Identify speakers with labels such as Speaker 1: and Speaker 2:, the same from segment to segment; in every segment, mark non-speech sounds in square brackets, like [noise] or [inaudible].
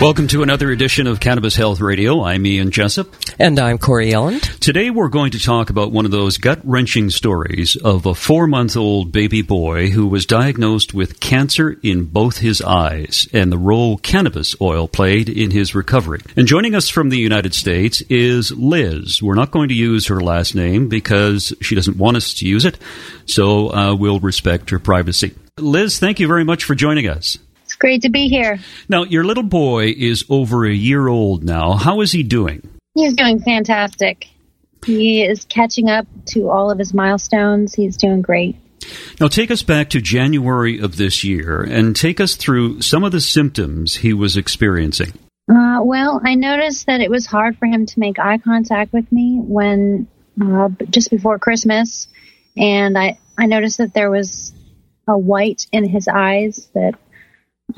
Speaker 1: Welcome to another edition of Cannabis Health Radio. I'm Ian Jessup.
Speaker 2: And I'm Corey Yelland.
Speaker 1: Today we're going to talk about one of those gut wrenching stories of a four month old baby boy who was diagnosed with cancer in both his eyes and the role cannabis oil played in his recovery. And joining us from the United States is Liz. We're not going to use her last name because she doesn't want us to use it, so uh, we'll respect her privacy. Liz, thank you very much for joining us.
Speaker 3: Great to be here.
Speaker 1: Now, your little boy is over a year old now. How is he doing?
Speaker 3: He's doing fantastic. He is catching up to all of his milestones. He's doing great.
Speaker 1: Now, take us back to January of this year and take us through some of the symptoms he was experiencing.
Speaker 3: Uh, well, I noticed that it was hard for him to make eye contact with me when uh, just before Christmas, and I I noticed that there was a white in his eyes that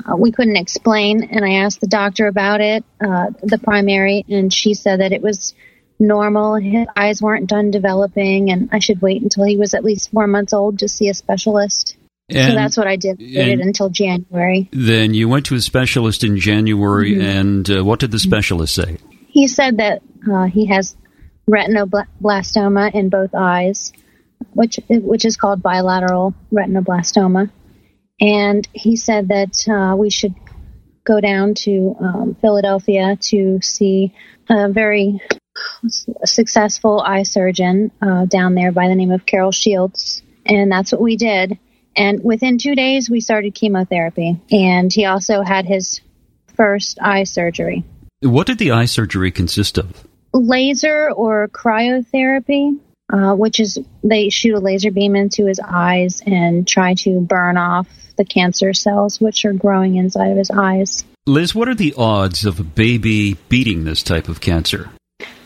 Speaker 3: uh, we couldn't explain. And I asked the doctor about it, uh, the primary, and she said that it was normal. His eyes weren't done developing, and I should wait until he was at least four months old to see a specialist.
Speaker 1: And,
Speaker 3: so that's what I did. Waited until January.
Speaker 1: Then you went to a specialist in January, mm-hmm. and uh, what did the specialist say?
Speaker 3: He said that uh, he has retinoblastoma in both eyes, which which is called bilateral retinoblastoma and he said that uh, we should go down to um, Philadelphia to see a very successful eye surgeon uh, down there by the name of Carol Shields, and that's what we did. And within two days, we started chemotherapy, and he also had his first eye surgery.
Speaker 1: What did the eye surgery consist of?
Speaker 3: Laser or cryotherapy. Uh, which is they shoot a laser beam into his eyes and try to burn off the cancer cells which are growing inside of his eyes.
Speaker 1: Liz, what are the odds of a baby beating this type of cancer?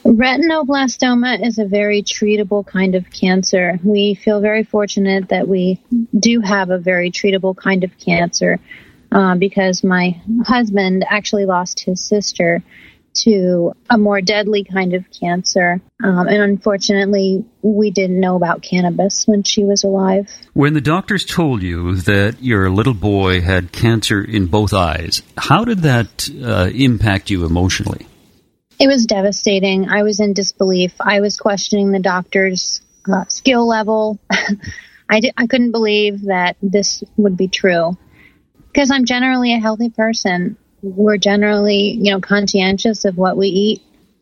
Speaker 3: Retinoblastoma is a very treatable kind of cancer. We feel very fortunate that we do have a very treatable kind of cancer uh, because my husband actually lost his sister to a more deadly kind of cancer. Um, and unfortunately, we didn't know about cannabis when she was alive.
Speaker 1: When the doctors told you that your little boy had cancer in both eyes, how did that uh, impact you emotionally?
Speaker 3: It was devastating. I was in disbelief. I was questioning the doctor's uh, skill level. [laughs] I, di- I couldn't believe that this would be true because I'm generally a healthy person we're generally, you know, conscientious of what we eat.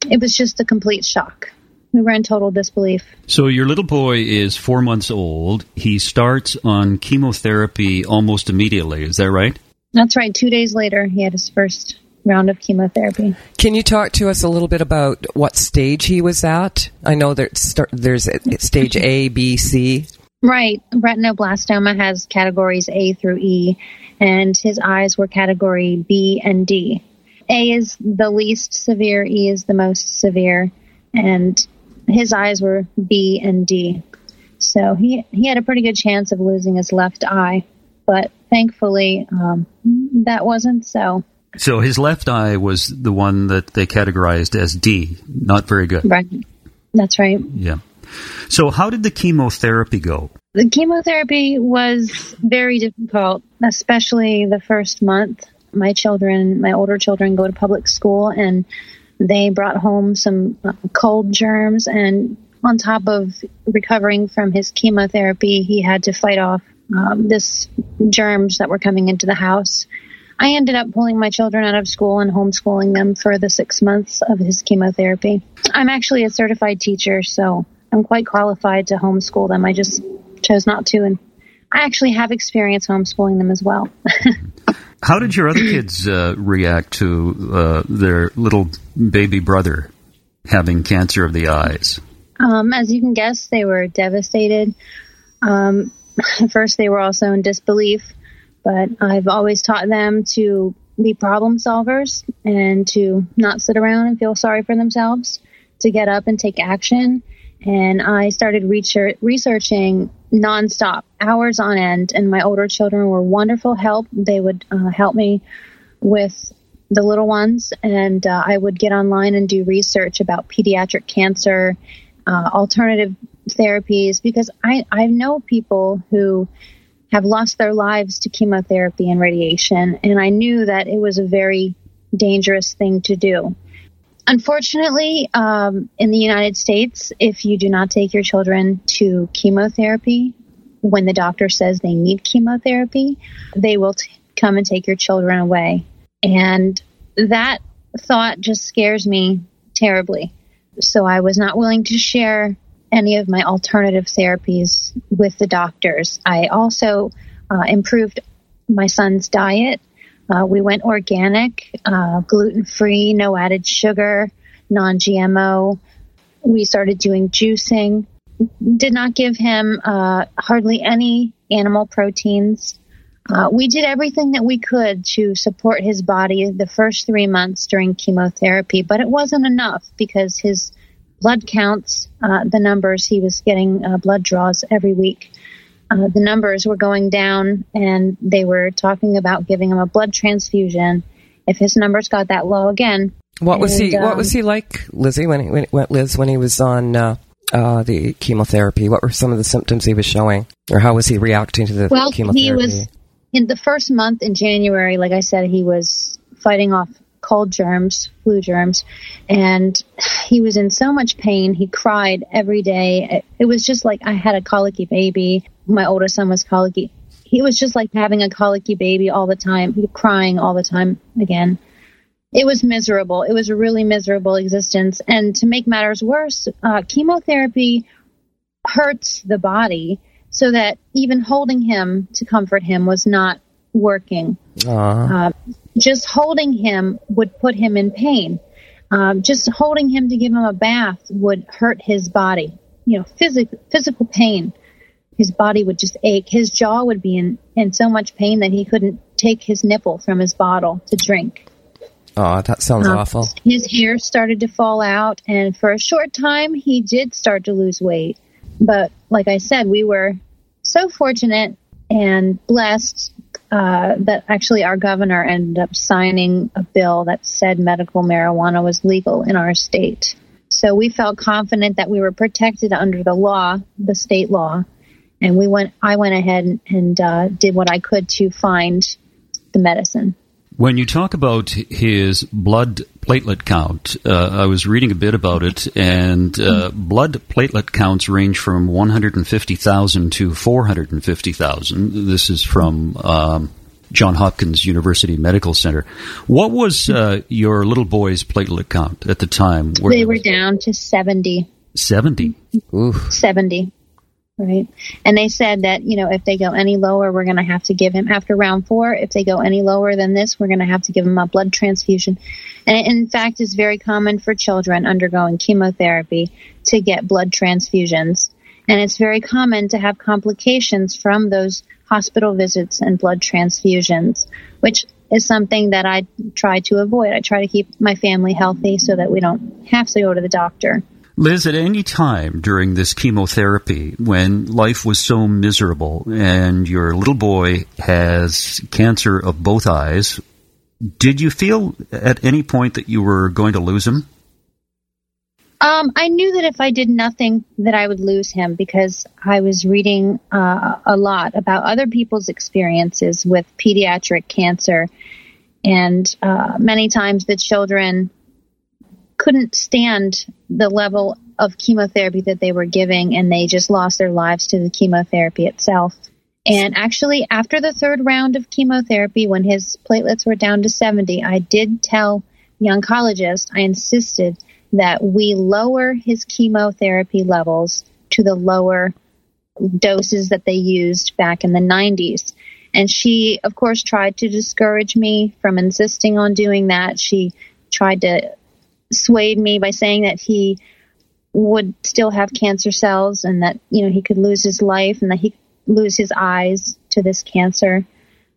Speaker 3: It was just a complete shock. We were in total disbelief.
Speaker 1: So your little boy is four months old. He starts on chemotherapy almost immediately. Is that right?
Speaker 3: That's right. Two days later, he had his first round of chemotherapy.
Speaker 2: Can you talk to us a little bit about what stage he was at? I know there's there's stage A, B, C.
Speaker 3: Right. Retinoblastoma has categories A through E, and his eyes were category B and D. A is the least severe, E is the most severe, and his eyes were B and D. So he he had a pretty good chance of losing his left eye, but thankfully um, that wasn't so.
Speaker 1: So his left eye was the one that they categorized as D, not very good.
Speaker 3: Right. That's right.
Speaker 1: Yeah. So how did the chemotherapy go?
Speaker 3: The chemotherapy was very difficult, especially the first month. My children, my older children, go to public school and they brought home some uh, cold germs. And on top of recovering from his chemotherapy, he had to fight off um, this germs that were coming into the house. I ended up pulling my children out of school and homeschooling them for the six months of his chemotherapy. I'm actually a certified teacher, so I'm quite qualified to homeschool them. I just chose not to, and I actually have experience homeschooling them as well. [laughs]
Speaker 1: How did your other kids uh, react to uh, their little baby brother having cancer of the eyes?
Speaker 3: Um, as you can guess, they were devastated. Um, at [laughs] first, they were also in disbelief, but I've always taught them to be problem solvers and to not sit around and feel sorry for themselves, to get up and take action. And I started research- researching nonstop, hours on end, and my older children were wonderful help. They would uh, help me with the little ones, and uh, I would get online and do research about pediatric cancer, uh, alternative therapies, because I, I know people who have lost their lives to chemotherapy and radiation, and I knew that it was a very dangerous thing to do. Unfortunately, um, in the United States, if you do not take your children to chemotherapy when the doctor says they need chemotherapy, they will t- come and take your children away. And that thought just scares me terribly. So I was not willing to share any of my alternative therapies with the doctors. I also uh, improved my son's diet. Uh, we went organic, uh, gluten free, no added sugar, non GMO. We started doing juicing. Did not give him uh, hardly any animal proteins. Uh, we did everything that we could to support his body the first three months during chemotherapy, but it wasn't enough because his blood counts, uh, the numbers, he was getting uh, blood draws every week. Uh, the numbers were going down, and they were talking about giving him a blood transfusion if his numbers got that low again.
Speaker 2: What was
Speaker 3: And,
Speaker 2: he? what
Speaker 3: um,
Speaker 2: was he like, Lizzie? When he, when, when Liz when he was on uh, uh, the chemotherapy? What were some of the symptoms he was showing, or how was he reacting to the
Speaker 3: Well,
Speaker 2: chemotherapy?
Speaker 3: he was in the first month in January. Like I said, he was fighting off cold germs, flu germs, and he was in so much pain. He cried every day. It, it was just like I had a colicky baby. My oldest son was colicky. He was just like having a colicky baby all the time, He crying all the time again. It was miserable. It was a really miserable existence. And to make matters worse, uh, chemotherapy hurts the body so that even holding him to comfort him was not working. Uh, just holding him would put him in pain. Um, just holding him to give him a bath would hurt his body. You know, physical physical pain. His body would just ache. His jaw would be in, in so much pain that he couldn't take his nipple from his bottle to drink.
Speaker 2: Oh, that sounds
Speaker 3: Um,
Speaker 2: awful.
Speaker 3: His hair started to fall out, and for a short time, he did start to lose weight. But like I said, we were so fortunate and blessed uh, that actually our governor ended up signing a bill that said medical marijuana was legal in our state. So we felt confident that we were protected under the law, the state law, and we went. I went ahead and, and uh, did what I could to find the medicine.
Speaker 1: When you talk about his blood platelet count, uh, I was reading a bit about it, and uh, blood platelet counts range from 150,000 to 450,000. This is from um, John Hopkins University Medical Center. What was uh, your little boy's platelet count at the time?
Speaker 3: They were down to 70.
Speaker 1: 70.
Speaker 2: Ooh.
Speaker 3: 70 right. And they said that you know if they go any lower we're going to have to give him after round four if they go any lower than this we're going to have to give him a blood transfusion. And in fact it's very common for children undergoing chemotherapy to get blood transfusions. And it's very common to have complications from those hospital visits and blood transfusions which is something that i try to avoid. I try to keep my family healthy so that we don't have to go to the doctor
Speaker 1: Liz, at any time during this chemotherapy, when life was so miserable and your little boy has cancer of both eyes, did you feel at any point that you were going to lose him?
Speaker 3: Um, I knew that if I did nothing, that I would lose him because I was reading uh, a lot about other people's experiences with pediatric cancer, and uh, many times the children couldn't stand the level of chemotherapy that they were giving, and they just lost their lives to the chemotherapy itself. And actually, after the third round of chemotherapy, when his platelets were down to 70, I did tell the oncologist, I insisted that we lower his chemotherapy levels to the lower doses that they used back in the 90s. And she, of course, tried to discourage me from insisting on doing that. She tried to swayed me by saying that he would still have cancer cells and that you know he could lose his life and that he lose his eyes to this cancer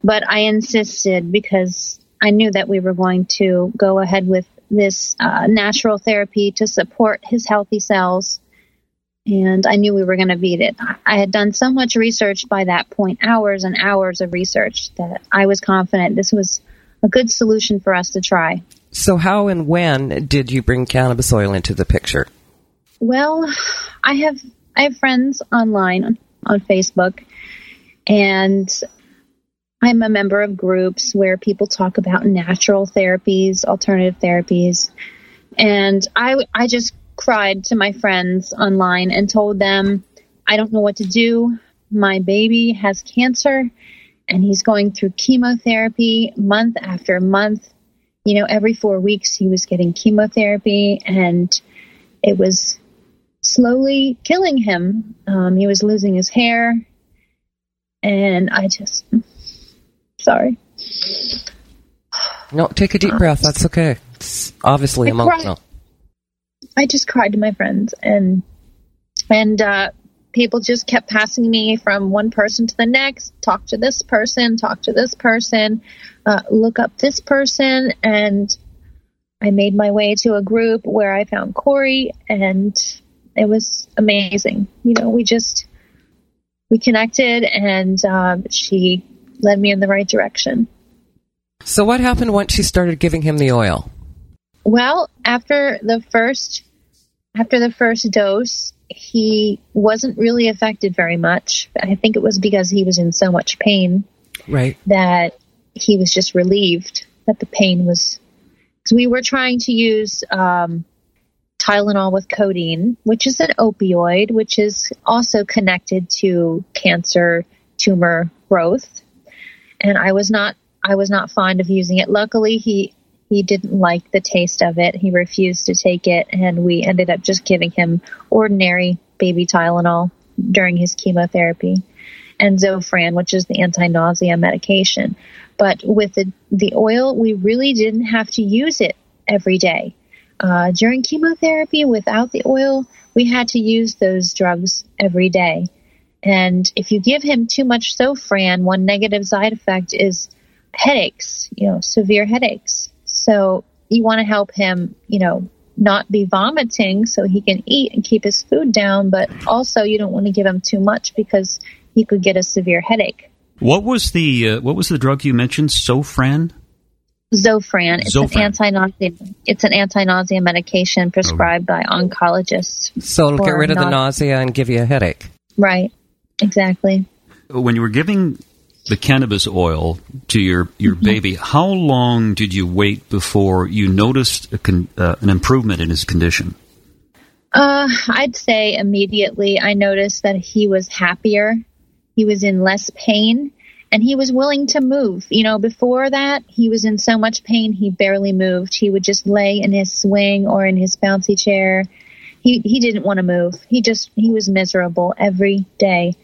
Speaker 3: But I insisted because I knew that we were going to go ahead with this uh, natural therapy to support his healthy cells. And I knew we were going to beat it. I had done so much research by that point, hours and hours of research, that I was confident this was a good solution for us to try.
Speaker 2: So, how and when did you bring cannabis oil into the picture?
Speaker 3: Well, I have I have friends online on Facebook, and I'm a member of groups where people talk about natural therapies, alternative therapies, and I I just cried to my friends online and told them I don't know what to do. My baby has cancer and he's going through chemotherapy month after month. You know, every 4 weeks he was getting chemotherapy and it was slowly killing him. Um, he was losing his hair and I just sorry.
Speaker 2: No, take a deep breath. That's okay. It's obviously
Speaker 3: I
Speaker 2: emotional.
Speaker 3: cried. I just cried to my friends and and uh, people just kept passing me from one person to the next. Talk to this person. Talk to this person. Uh, look up this person, and I made my way to a group where I found Corey, and it was amazing. You know, we just we connected, and um, she led me in the right direction.
Speaker 2: So, what happened once she started giving him the oil?
Speaker 3: Well, after the first after the first dose, he wasn't really affected very much. I think it was because he was in so much pain
Speaker 2: Right.
Speaker 3: that he was just relieved that the pain was. Because we were trying to use um, Tylenol with codeine, which is an opioid, which is also connected to cancer tumor growth. And I was not I was not fond of using it. Luckily, he he didn't like the taste of it. He refused to take it, and we ended up just giving him ordinary baby Tylenol during his chemotherapy and Zofran, which is the anti-nausea medication. But with the, the oil, we really didn't have to use it every day. Uh, during chemotherapy, without the oil, we had to use those drugs every day. And if you give him too much Zofran, one negative side effect is headaches, you know, severe headaches. So you want to help him, you know, not be vomiting so he can eat and keep his food down, but also you don't want to give him too much because he could get a severe headache.
Speaker 1: What was the uh, what was the drug you mentioned? Sofran.
Speaker 3: Zofran, it's
Speaker 1: Zofran.
Speaker 3: an anti-nausea. It's an anti-nausea medication prescribed by oncologists.
Speaker 2: So, it'll get rid of the nausea and give you a headache.
Speaker 3: Right. Exactly.
Speaker 1: When you were giving the cannabis oil to your your baby, how long did you wait before you noticed a con- uh, an improvement in his condition?
Speaker 3: Uh, I'd say immediately I noticed that he was happier. He was in less pain and he was willing to move. You know, before that, he was in so much pain he barely moved. He would just lay in his swing or in his bouncy chair. He he didn't want to move. He just he was miserable every day.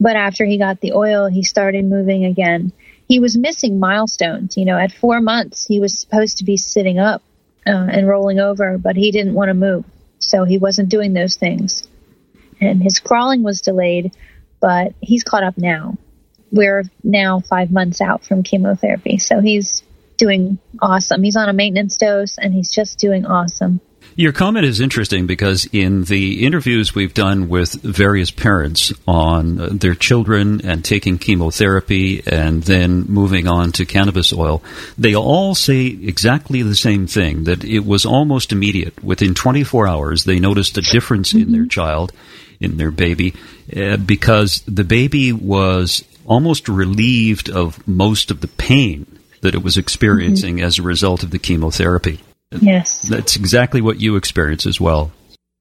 Speaker 3: But after he got the oil, he started moving again. He was missing milestones. You know, at 4 months, he was supposed to be sitting up uh, and rolling over, but he didn't want to move. So he wasn't doing those things. And his crawling was delayed, but he's caught up now. We're now five months out from chemotherapy. So he's doing awesome. He's on a maintenance dose and he's just doing awesome.
Speaker 1: Your comment is interesting because in the interviews we've done with various parents on uh, their children and taking chemotherapy and then moving on to cannabis oil, they all say exactly the same thing that it was almost immediate. Within 24 hours, they noticed a difference in their child, in their baby, uh, because the baby was almost relieved of most of the pain that it was experiencing as a result of the chemotherapy.
Speaker 3: Yes.
Speaker 1: That's exactly what you experience as well.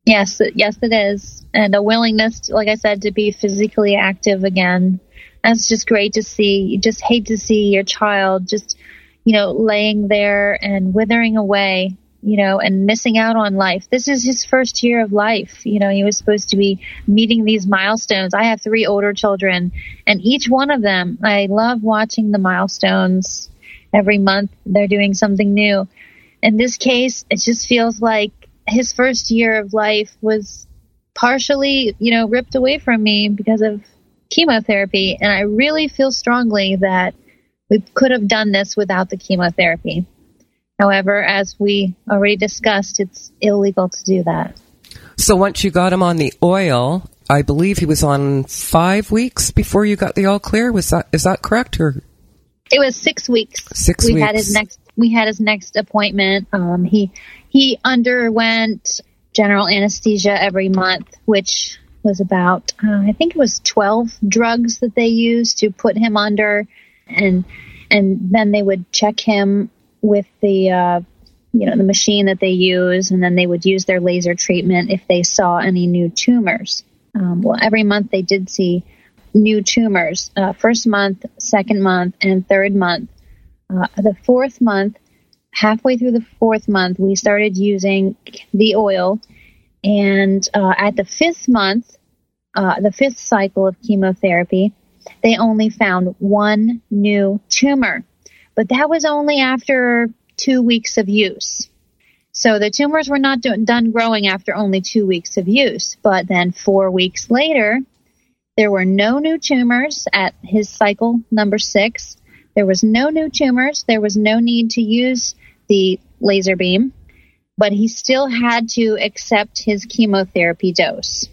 Speaker 3: Yes, yes, it is. And a willingness, like I said, to be physically active again. That's just great to see. You just hate to see your child just, you know, laying there and withering away, you know, and missing out on life. This is his first year of life. You know, he was supposed to be meeting these milestones. I have three older children, and each one of them, I love watching the milestones. Every month, they're doing something new in this case, it just feels like his first year of life was partially, you know, ripped away from me because of chemotherapy. And I really feel strongly that we could have done this without the chemotherapy. However, as we already discussed, it's illegal to do that.
Speaker 2: So once you got him on the oil, I believe he was on five weeks before you got the all clear. Was that is that correct? Or
Speaker 3: it was six weeks.
Speaker 2: Six
Speaker 3: we
Speaker 2: weeks.
Speaker 3: had his next. We had his next appointment. Um, he he underwent general anesthesia every month, which was about uh, I think it was twelve drugs that they used to put him under, and and then they would check him with the uh, you know the machine that they use, and then they would use their laser treatment if they saw any new tumors. Um, well, every month they did see new tumors. Uh, first month, second month, and third month. Uh, the fourth month, halfway through the fourth month, we started using the oil, and uh, at the fifth month, uh, the fifth cycle of chemotherapy, they only found one new tumor. But that was only after two weeks of use. So the tumors were not do- done growing after only two weeks of use. But then four weeks later, there were no new tumors at his cycle number six. There was no new tumors. There was no need to use the laser beam, but he still had to accept his chemotherapy dose.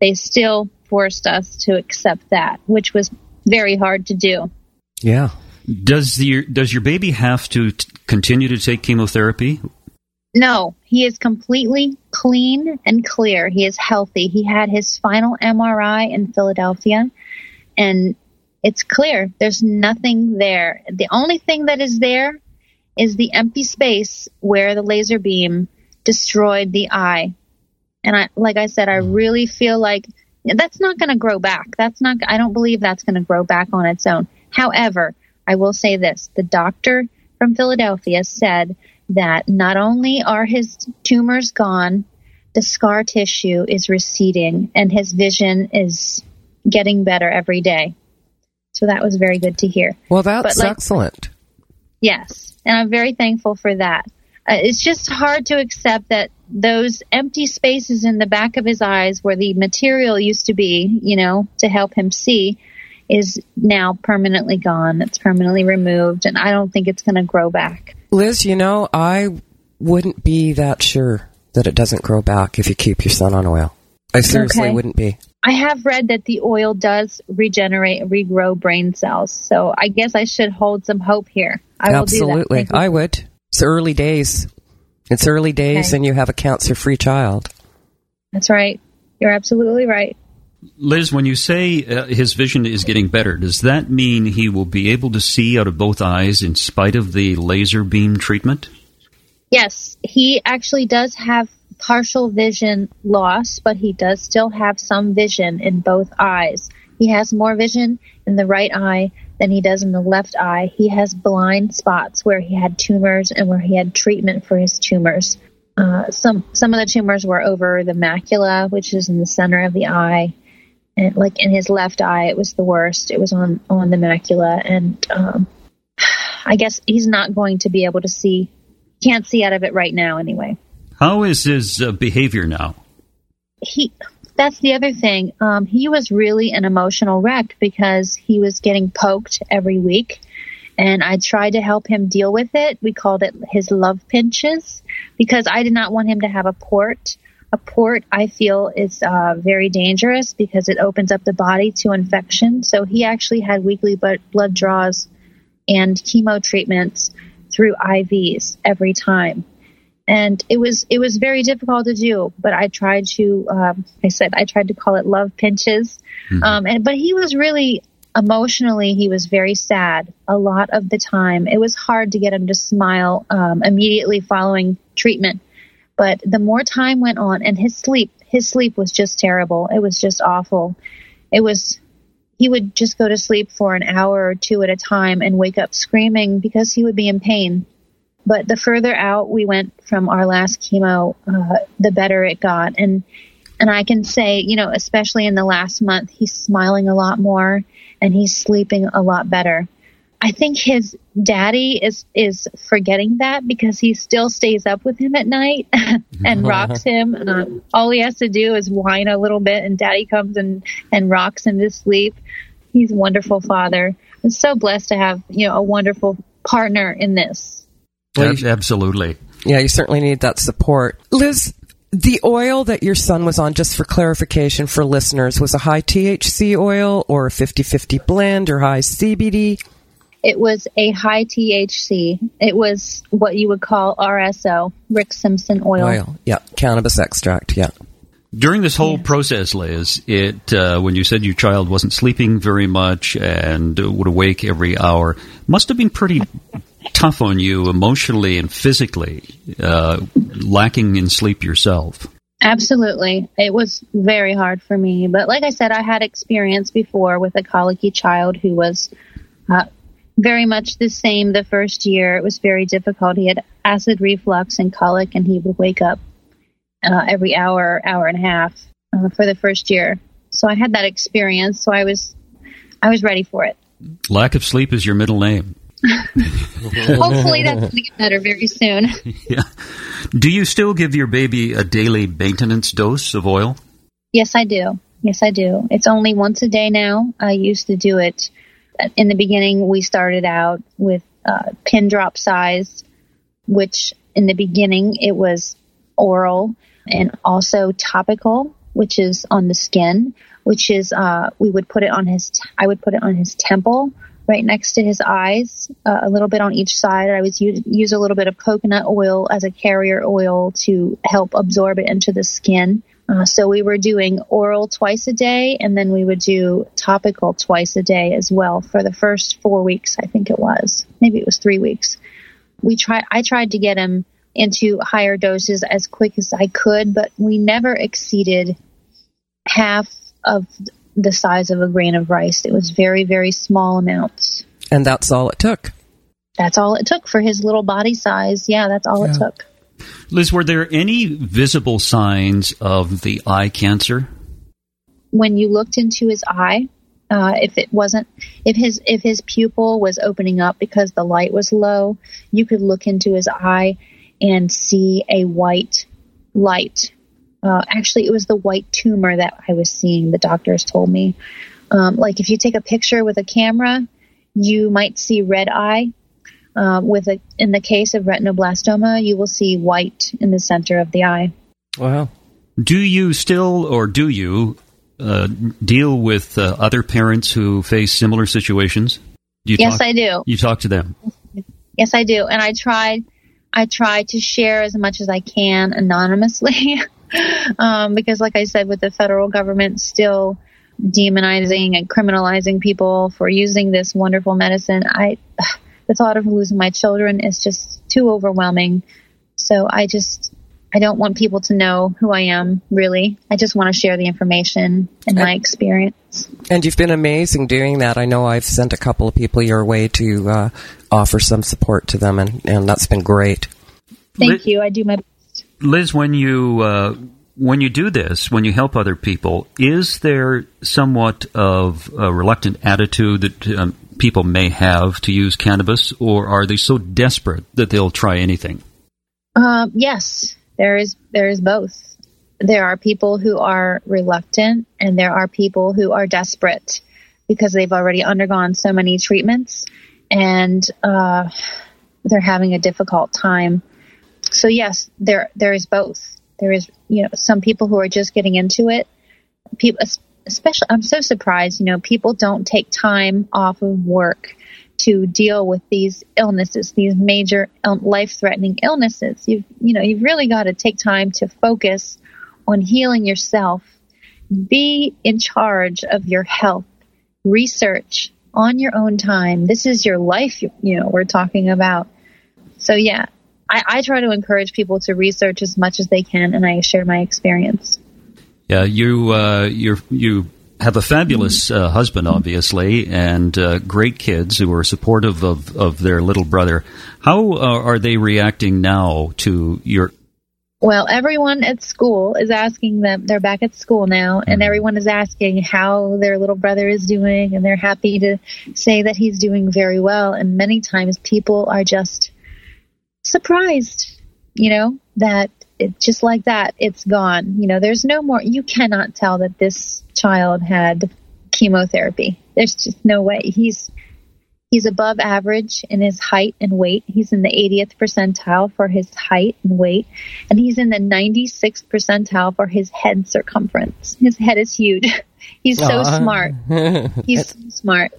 Speaker 3: They still forced us to accept that, which was very hard to do.
Speaker 2: yeah,
Speaker 1: Does your does your baby have to t- continue to take chemotherapy?
Speaker 3: No, he is completely clean and clear. He is healthy. He had his final MRI in Philadelphia, and it's clear. There's nothing there. The only thing that is there is the empty space where the laser beam destroyed the eye. And I, like I said, I hmm. really feel like that's not going to grow back. That's not, I don't believe that's going to grow back on its own. However, I will say this the doctor from Philadelphia said that not only are his tumors gone, the scar tissue is receding and his vision is getting better every day. So that was very good to hear.
Speaker 2: well, that's
Speaker 3: like-
Speaker 2: excellent.
Speaker 3: Yes, and I'm very thankful for that. Uh, it's just hard to accept that those empty spaces in the back of his eyes where the material used to be, you know, to help him see, is now permanently gone. It's permanently removed, and I don't think it's going to grow back.
Speaker 2: Liz, you know, I wouldn't be that sure that it doesn't grow back if you keep your son on oil. I seriously
Speaker 3: Okay.
Speaker 2: wouldn't be.
Speaker 3: I have read that the oil does regenerate, regrow brain cells, so I guess I should hold some hope here. I will do that.
Speaker 2: Absolutely. I would. It's early days. It's early days
Speaker 3: Okay.
Speaker 2: and you have a cancer free child.
Speaker 3: That's right. You're absolutely right.
Speaker 1: Liz, when you say uh, his vision is getting better, does that mean he will be able to see out of both eyes in spite of the laser beam treatment?
Speaker 3: Yes, he actually does have partial vision loss, but he does still have some vision in both eyes. He has more vision in the right eye than he does in the left eye. He has blind spots where he had tumors and where he had treatment for his tumors. Uh, some some of the tumors were over the macula, which is in the center of the eye, and like in his left eye, it was the worst. It was on on the macula, and um, I guess he's not going to be able to see can't see out of it right now anyway.
Speaker 1: How is his uh, behavior now?
Speaker 3: He that's the other thing. Um, he was really an emotional wreck because he was getting poked every week, and I tried to help him deal with it. We called it his love pinches because I did not want him to have a port. A port, I feel, is uh, very dangerous because it opens up the body to infection. So he actually had weekly blood draws and chemo treatments through IVs every time and it was it was very difficult to do but i tried to um, i said i tried to call it love pinches. Um, and but he was really emotionally he was very sad a lot of the time. It was hard to get him to smile um, immediately following treatment. But the more time went on and his sleep his sleep was just terrible. It was just awful. It was he would just go to sleep for an hour or two at a time and wake up screaming because he would be in pain but the further out we went from our last chemo, uh, the better it got. And and I can say, you know, especially in the last month, he's smiling a lot more and he's sleeping a lot better. I think his daddy is is forgetting that because he still stays up with him at night [laughs] and [laughs] rocks him. Um, all he has to do is whine a little bit, and daddy comes and and rocks him to sleep. he's a wonderful father. I'm so blessed to have you know a wonderful partner in this.
Speaker 1: Well, Absolutely.
Speaker 2: Yeah, you certainly need that support. Liz, the oil that your son was on, just for clarification for listeners, was a high THC oil or a 50 50 blend or high CBD?
Speaker 3: It was a high THC. It was what you would call RSO, Rick Simpson oil.
Speaker 2: Oil, yeah, cannabis extract, yeah.
Speaker 1: During this whole process, Liz, it uh, when you said your child wasn't sleeping very much and would awake every hour, must have been pretty tough on you emotionally and physically, uh, lacking in sleep yourself.
Speaker 3: Absolutely. It was very hard for me. But like I said, I had experience before with a colicky child who was uh, very much the same the first year. It was very difficult. He had acid reflux and colic, and he would wake up uh, every hour, hour and a half uh, for the first year. So I had that experience. So I was, I was ready for it.
Speaker 1: Lack of sleep is your middle name. [laughs]
Speaker 3: Hopefully that's going to get better very soon. [laughs]
Speaker 1: yeah. Do you still give your baby a daily maintenance dose of oil?
Speaker 3: Yes, I do. Yes, I do. It's only once a day now. I used to do it in the beginning. We started out with uh, pin drop size, which in the beginning it was oral and also topical, which is on the skin, which is uh, we would put it on his. T- I would put it on his temple, right next to his eyes, uh, a little bit on each side. I would use, use a little bit of coconut oil as a carrier oil to help absorb it into the skin. Uh, so we were doing oral twice a day, and then we would do topical twice a day as well for the first four weeks. I think it was, maybe it was three weeks. We tried. I tried to get him into higher doses as quick as I could, but we never exceeded half of the size of a grain of rice. It was very, very small amounts.
Speaker 2: And that's all it took.
Speaker 3: That's all it took for his little body size. Yeah, that's all yeah. it took.
Speaker 1: Liz, were there any visible signs of the eye cancer?
Speaker 3: When you looked into his eye, uh, if it wasn't, if his if his pupil was opening up because the light was low, you could look into his eye and see a white light. Uh, actually, it was the white tumor that I was seeing. The doctors told me, um, like if you take a picture with a camera, you might see red eye. Uh, with a, in the case of retinoblastoma, you will see white in the center of the eye.
Speaker 2: Wow.
Speaker 1: Do you still, or do you, uh, deal with uh, other parents who face similar situations?
Speaker 3: Do yes, talk, I do.
Speaker 1: You talk to them.
Speaker 3: Yes, I do, and I try I try to share as much as I can anonymously. [laughs] um, because, like I said, with the federal government still demonizing and criminalizing people for using this wonderful medicine, I [sighs] the thought of losing my children is just too overwhelming. So I just I don't want people to know who I am, really. I just want to share the information and my experience.
Speaker 2: And you've been amazing doing that. I know I've sent a couple of people your way to uh, offer some support to them, and, and that's been great.
Speaker 3: Thank you. I do my best.
Speaker 1: Liz, when you. Uh, when you do this, when you help other people, is there somewhat of a reluctant attitude that um, people may have to use cannabis, or are they so desperate that they'll try anything?
Speaker 3: Uh, yes, there is there is both. There are people who are reluctant, and there are people who are desperate because they've already undergone so many treatments and uh, they're having a difficult time. So yes, there there is both. There is you know some people who are just getting into it. People, especially, I'm so surprised. You know, people don't take time off of work to deal with these illnesses, these major life-threatening illnesses. You you know you've really got to take time to focus on healing yourself. Be in charge of your health. Research on your own time. This is your life, you know, we're talking about. So yeah, I, I try to encourage people to research as much as they can, and I share my experience.
Speaker 1: Yeah, you uh, you you have a fabulous uh, husband, obviously, and uh, great kids who are supportive of, of their little brother. How uh, are they reacting now to your
Speaker 3: well, everyone at school is asking them, they're back at school now, and mm-hmm. everyone is asking how their little brother is doing, and they're happy to say that he's doing very well. And many times people are just surprised, you know, that it, just like that, it's gone. You know, there's no more, you cannot tell that this child had chemotherapy. there's just no way. He's he's above average in his height and weight. He's in the 80th percentile for his height and weight, and he's in the 96th percentile for his head circumference. His head is huge. [laughs] He's so
Speaker 2: Aw.
Speaker 3: smart. [laughs] He's so smart.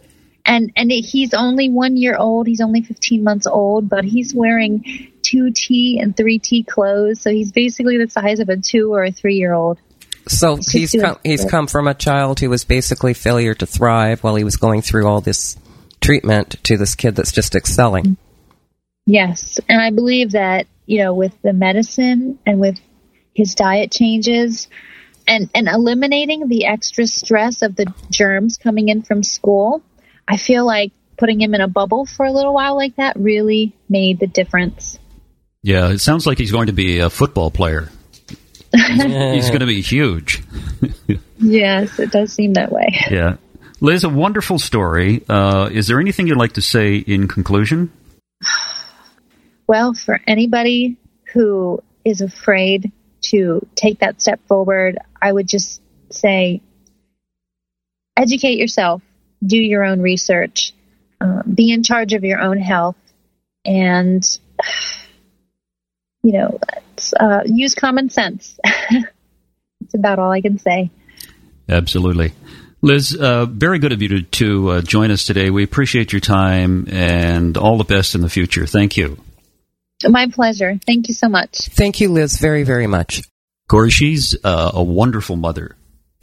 Speaker 3: And and he's only one year old. He's only 15 months old, but he's wearing two T and three T clothes. So he's basically the size of a two or a three year old.
Speaker 2: So
Speaker 3: She's
Speaker 2: he's come, he's come from a child who was basically failure to thrive while he was going through all this treatment to this kid that's just excelling.
Speaker 3: Yes, and I believe that you know with the medicine and with his diet changes and and eliminating the extra stress of the germs coming in from school, I feel like putting him in a bubble for a little while like that really made the difference.
Speaker 1: Yeah, it sounds like he's going to be a football player. [laughs] he's going to be huge. [laughs]
Speaker 3: Yes, it does seem that way.
Speaker 1: Yeah. Liz, a wonderful story. Uh, is there anything you'd like to say in conclusion? [sighs]
Speaker 3: Well, for anybody who is afraid to take that step forward, I would just say educate yourself, do your own research, um, be in charge of your own health, and, [sighs] you know, let's, uh, use common sense. [laughs] That's about all I can say.
Speaker 1: Absolutely. Liz, uh, very good of you to, to uh, join us today. We appreciate your time and all the best in the future. Thank you.
Speaker 3: My pleasure. Thank you so much.
Speaker 2: Thank you, Liz, very, very much.
Speaker 1: Corey, she's uh, a wonderful mother.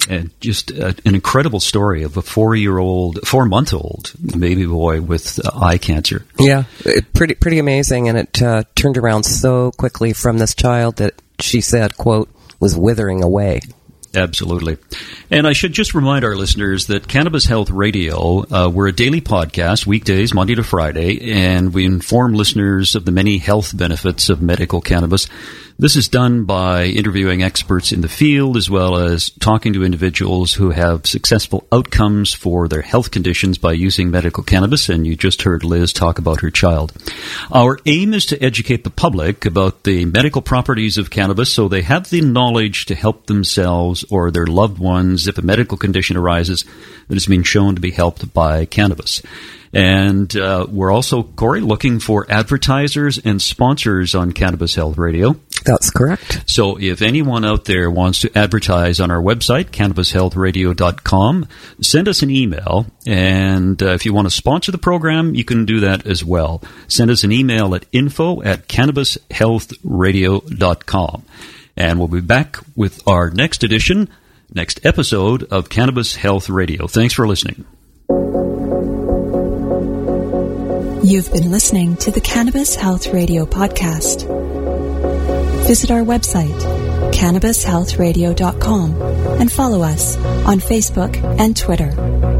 Speaker 1: And just uh, an incredible story of a four-year-old, four-month-old baby boy with uh, eye cancer.
Speaker 2: Yeah, it, pretty pretty amazing, and it uh, turned around so quickly from this child that she said, "quote was withering away."
Speaker 1: Absolutely. And I should just remind our listeners that Cannabis Health Radio, uh, we're a daily podcast, weekdays, Monday to Friday, and we inform listeners of the many health benefits of medical cannabis. This is done by interviewing experts in the field as well as talking to individuals who have successful outcomes for their health conditions by using medical cannabis. And you just heard Liz talk about her child. Our aim is to educate the public about the medical properties of cannabis so they have the knowledge to help themselves or their loved ones if a medical condition arises that has been shown to be helped by cannabis. And uh, we're also, Corey, looking for advertisers and sponsors on Cannabis Health Radio.
Speaker 2: That's correct.
Speaker 1: So if anyone out there wants to advertise on our website, cannabishealthradio.com, send us an email. And uh, if you want to sponsor the program, you can do that as well. Send us an email at info at cannabishealthradio.com. And we'll be back with our next edition, next episode of Cannabis Health Radio. Thanks for listening.
Speaker 4: You've been listening to the Cannabis Health Radio podcast. Visit our website, cannabishealthradio.com, and follow us on Facebook and Twitter.